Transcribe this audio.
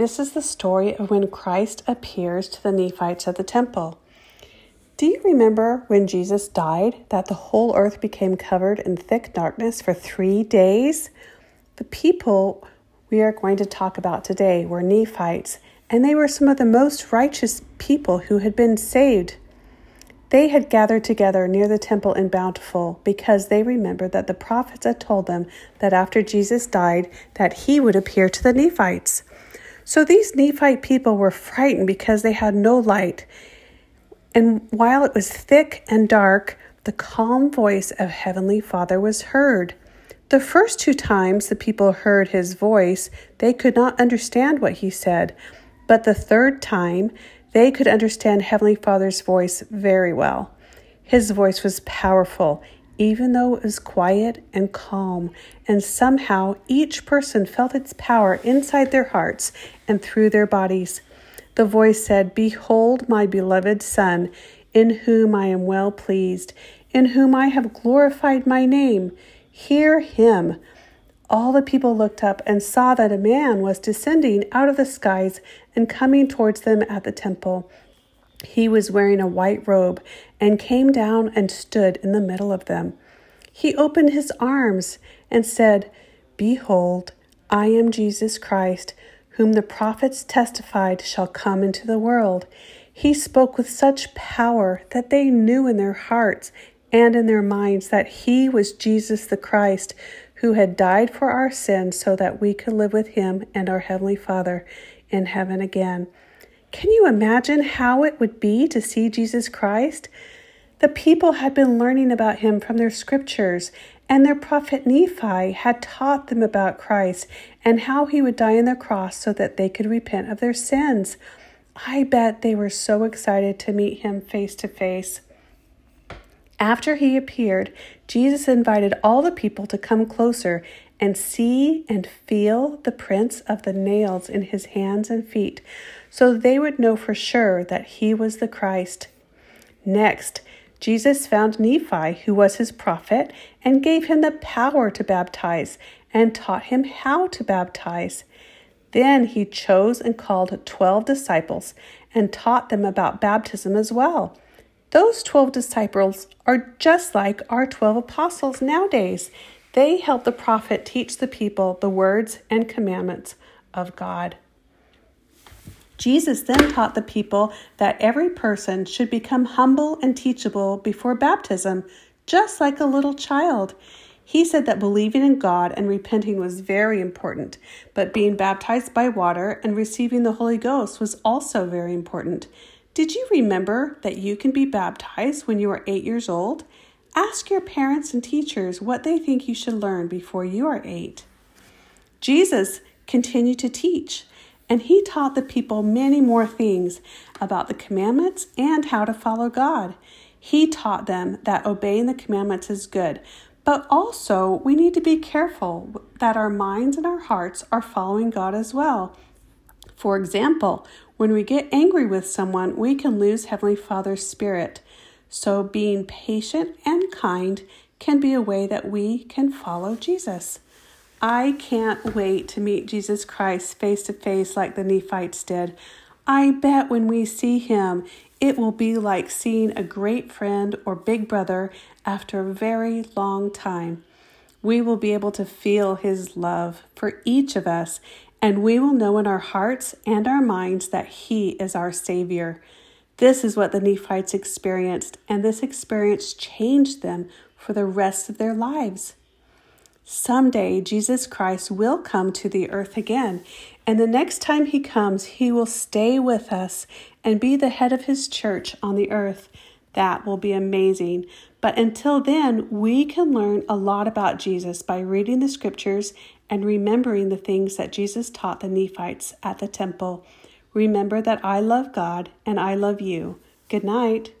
This is the story of when Christ appears to the Nephites at the temple. Do you remember when Jesus died that the whole earth became covered in thick darkness for three days? The people we are going to talk about today were Nephites, and they were some of the most righteous people who had been saved. They had gathered together near the temple in Bountiful because they remembered that the prophets had told them that after Jesus died that he would appear to the Nephites. So these Nephite people were frightened because they had no light. And while it was thick and dark, the calm voice of Heavenly Father was heard. The first two times the people heard his voice, they could not understand what he said. But the third time, they could understand Heavenly Father's voice very well. His voice was powerful, even though it was quiet and calm, and somehow each person felt its power inside their hearts and through their bodies. The voice said, Behold my beloved Son, in whom I am well pleased, in whom I have glorified my name. Hear him. All the people looked up and saw that a man was descending out of the skies and coming towards them at the temple. He was wearing a white robe and came down and stood in the middle of them. He opened his arms and said, Behold, I am Jesus Christ, whom the prophets testified shall come into the world. He spoke with such power that they knew in their hearts and in their minds that he was Jesus the Christ, who had died for our sins so that we could live with him and our Heavenly Father in heaven again. Can you imagine how it would be to see Jesus Christ? The people had been learning about him from their scriptures, and their prophet Nephi had taught them about Christ and how he would die on the cross so that they could repent of their sins. I bet they were so excited to meet him face to face. After he appeared, Jesus invited all the people to come closer and see and feel the prints of the nails in his hands and feet, so they would know for sure that he was the Christ. Next, Jesus found Nephi, who was his prophet, and gave him the power to baptize and taught him how to baptize. Then he chose and called twelve disciples and taught them about baptism as well. Those 12 disciples are just like our 12 apostles nowadays. They help the prophet teach the people the words and commandments of God. Jesus then taught the people that every person should become humble and teachable before baptism, just like a little child. He said that believing in God and repenting was very important, but being baptized by water and receiving the Holy Ghost was also very important. Did you remember that you can be baptized when you are eight years old? Ask your parents and teachers what they think you should learn before you are eight. Jesus continued to teach, and he taught the people many more things about the commandments and how to follow God. He taught them that obeying the commandments is good, but also we need to be careful that our minds and our hearts are following God as well. For example, when we get angry with someone, we can lose Heavenly Father's Spirit. So, being patient and kind can be a way that we can follow Jesus. I can't wait to meet Jesus Christ face to face like the Nephites did. I bet when we see him, it will be like seeing a great friend or big brother after a very long time. We will be able to feel his love for each of us and we will know in our hearts and our minds that He is our Savior. This is what the Nephites experienced, and this experience changed them for the rest of their lives. Someday, Jesus Christ will come to the earth again, and the next time He comes, He will stay with us and be the head of His church on the earth. That will be amazing. But until then, we can learn a lot about Jesus by reading the scriptures and remembering the things that Jesus taught the Nephites at the temple. Remember that I love God and I love you. Good night.